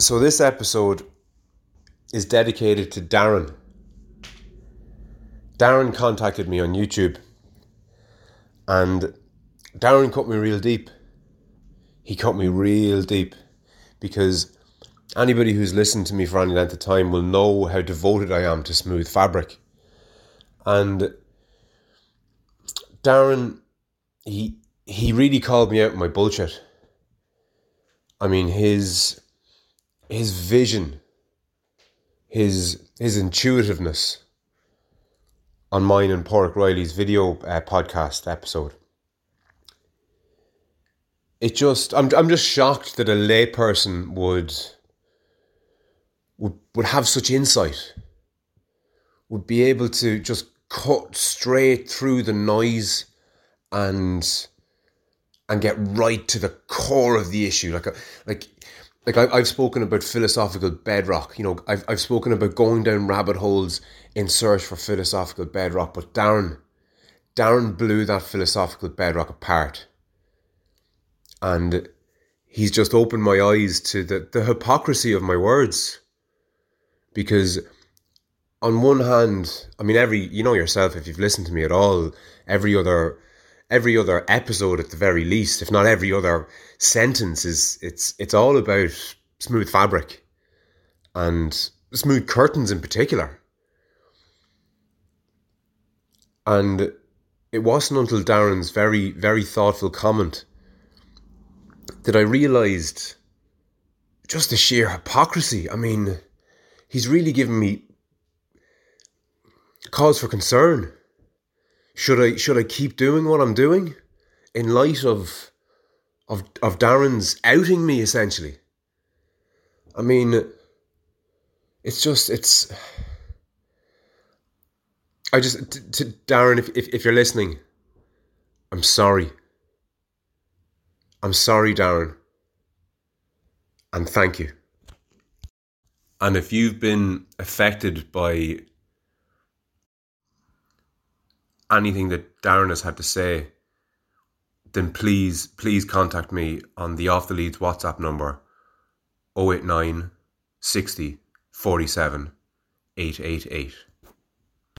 So, this episode is dedicated to Darren. Darren contacted me on YouTube and Darren cut me real deep. He cut me real deep because anybody who's listened to me for any length of time will know how devoted I am to smooth fabric. And Darren, he he really called me out my bullshit. I mean his his vision, his his intuitiveness on mine and Pork Riley's video uh, podcast episode. It just I'm I'm just shocked that a layperson would would would have such insight. Would be able to just cut straight through the noise and and get right to the core of the issue like a, like like I, I've spoken about philosophical bedrock. You know, I've I've spoken about going down rabbit holes in search for philosophical bedrock. But Darren, Darren blew that philosophical bedrock apart, and he's just opened my eyes to the the hypocrisy of my words. Because, on one hand, I mean, every you know yourself if you've listened to me at all, every other every other episode at the very least, if not every other sentence is it's it's all about smooth fabric and smooth curtains in particular. And it wasn't until Darren's very, very thoughtful comment that I realised just the sheer hypocrisy. I mean, he's really given me cause for concern. Should I should I keep doing what I'm doing in light of of of Darren's outing me essentially? I mean, it's just it's. I just to, to Darren, if, if if you're listening, I'm sorry. I'm sorry, Darren, and thank you. And if you've been affected by anything that Darren has had to say, then please, please contact me on the Off the Leads WhatsApp number 089 60 47 888.